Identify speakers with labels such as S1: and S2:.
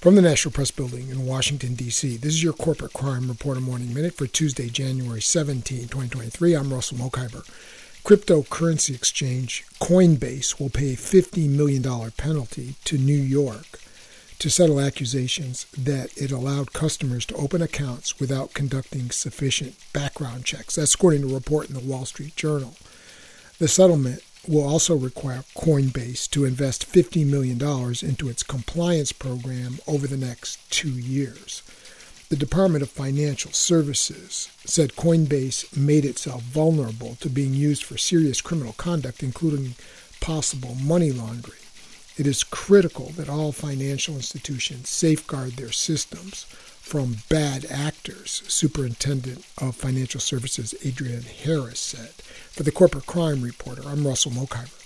S1: From the National Press Building in Washington, D.C., this is your Corporate Crime Reporter Morning Minute for Tuesday, January 17, 2023. I'm Russell Mokhiber. Cryptocurrency exchange Coinbase will pay a $50 million penalty to New York to settle accusations that it allowed customers to open accounts without conducting sufficient background checks. That's according to a report in the Wall Street Journal. The settlement will also require Coinbase to invest $50 million into its compliance program over the next two years. The Department of Financial Services said Coinbase made itself vulnerable to being used for serious criminal conduct, including possible money laundering. It is critical that all financial institutions safeguard their systems from bad actors, Superintendent of Financial Services Adrienne Harris said. For the Corporate Crime Reporter, I'm Russell Mokhiber.